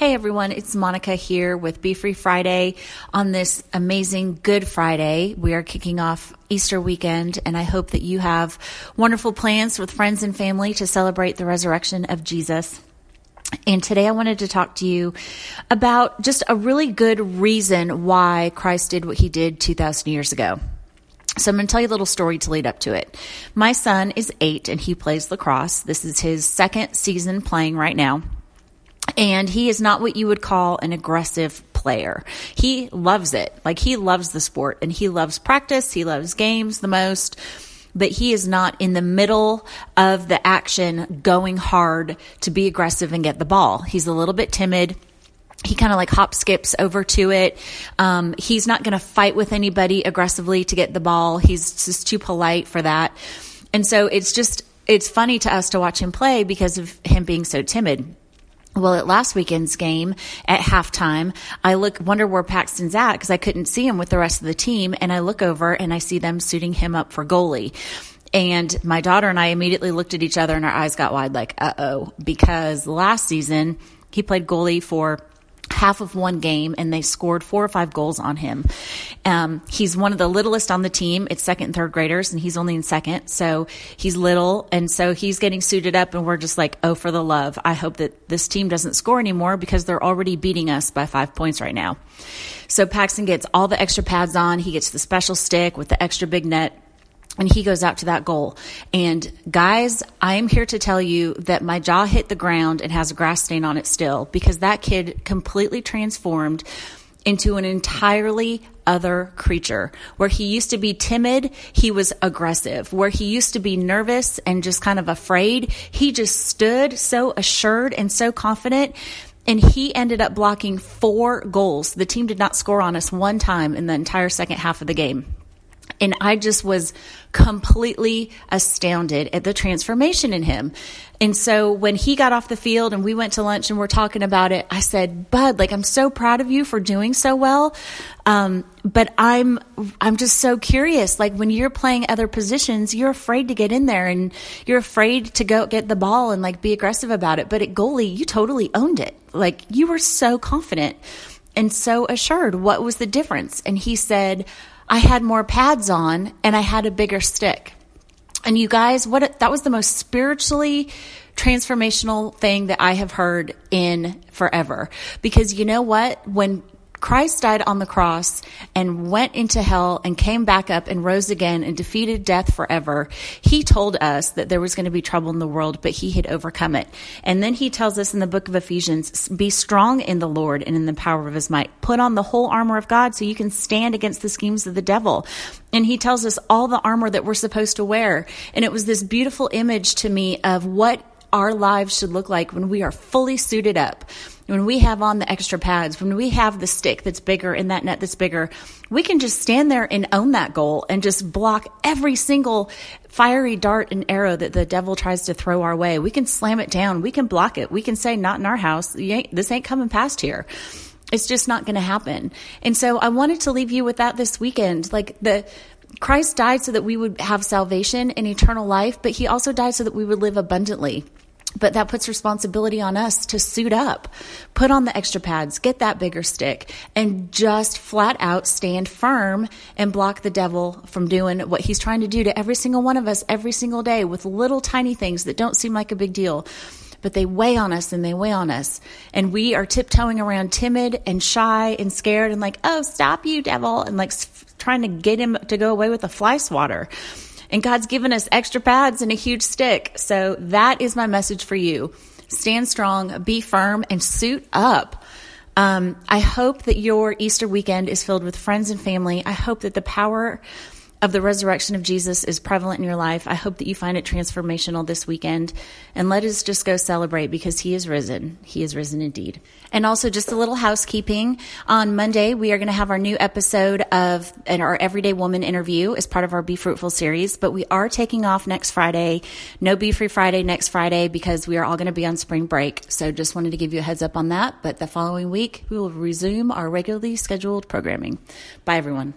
Hey everyone, it's Monica here with Be Free Friday on this amazing Good Friday. We are kicking off Easter weekend and I hope that you have wonderful plans with friends and family to celebrate the resurrection of Jesus. And today I wanted to talk to you about just a really good reason why Christ did what he did 2,000 years ago. So I'm going to tell you a little story to lead up to it. My son is eight and he plays lacrosse. This is his second season playing right now. And he is not what you would call an aggressive player. He loves it. Like he loves the sport and he loves practice. He loves games the most, but he is not in the middle of the action going hard to be aggressive and get the ball. He's a little bit timid he kind of like hop skips over to it. Um, he's not going to fight with anybody aggressively to get the ball. He's just too polite for that. And so it's just, it's funny to us to watch him play because of him being so timid. Well, at last weekend's game at halftime, I look, wonder where Paxton's at because I couldn't see him with the rest of the team. And I look over and I see them suiting him up for goalie. And my daughter and I immediately looked at each other and our eyes got wide like, uh oh, because last season he played goalie for half of one game and they scored four or five goals on him. Um, he's one of the littlest on the team. It's second and third graders and he's only in second. So he's little. And so he's getting suited up and we're just like, oh, for the love. I hope that this team doesn't score anymore because they're already beating us by five points right now. So Paxton gets all the extra pads on. He gets the special stick with the extra big net and he goes out to that goal. And guys, I am here to tell you that my jaw hit the ground and has a grass stain on it still because that kid completely transformed into an entirely other creature. Where he used to be timid, he was aggressive. Where he used to be nervous and just kind of afraid, he just stood so assured and so confident. And he ended up blocking four goals. The team did not score on us one time in the entire second half of the game. And I just was completely astounded at the transformation in him. And so when he got off the field and we went to lunch and we're talking about it, I said, Bud, like, I'm so proud of you for doing so well. Um, but I'm, I'm just so curious. Like when you're playing other positions, you're afraid to get in there and you're afraid to go get the ball and like be aggressive about it. But at goalie, you totally owned it. Like you were so confident and so assured. What was the difference? And he said, I had more pads on and I had a bigger stick. And you guys, what that was the most spiritually transformational thing that I have heard in forever. Because you know what? When Christ died on the cross and went into hell and came back up and rose again and defeated death forever. He told us that there was going to be trouble in the world, but he had overcome it. And then he tells us in the book of Ephesians, be strong in the Lord and in the power of his might. Put on the whole armor of God so you can stand against the schemes of the devil. And he tells us all the armor that we're supposed to wear. And it was this beautiful image to me of what our lives should look like when we are fully suited up when we have on the extra pads, when we have the stick that's bigger and that net that's bigger, we can just stand there and own that goal and just block every single fiery dart and arrow that the devil tries to throw our way. We can slam it down. We can block it. We can say, not in our house. Ain't, this ain't coming past here. It's just not going to happen. And so I wanted to leave you with that this weekend. Like the, Christ died so that we would have salvation and eternal life, but he also died so that we would live abundantly. But that puts responsibility on us to suit up, put on the extra pads, get that bigger stick, and just flat out stand firm and block the devil from doing what he's trying to do to every single one of us every single day with little tiny things that don't seem like a big deal. But they weigh on us and they weigh on us. And we are tiptoeing around timid and shy and scared and like, oh, stop you, devil, and like trying to get him to go away with a fly swatter. And God's given us extra pads and a huge stick. So that is my message for you. Stand strong, be firm, and suit up. Um, I hope that your Easter weekend is filled with friends and family. I hope that the power of the resurrection of Jesus is prevalent in your life. I hope that you find it transformational this weekend. And let us just go celebrate because He is risen. He is risen indeed. And also, just a little housekeeping. On Monday, we are going to have our new episode of our Everyday Woman interview as part of our Be Fruitful series. But we are taking off next Friday. No Be Free Friday next Friday because we are all going to be on spring break. So just wanted to give you a heads up on that. But the following week, we will resume our regularly scheduled programming. Bye, everyone.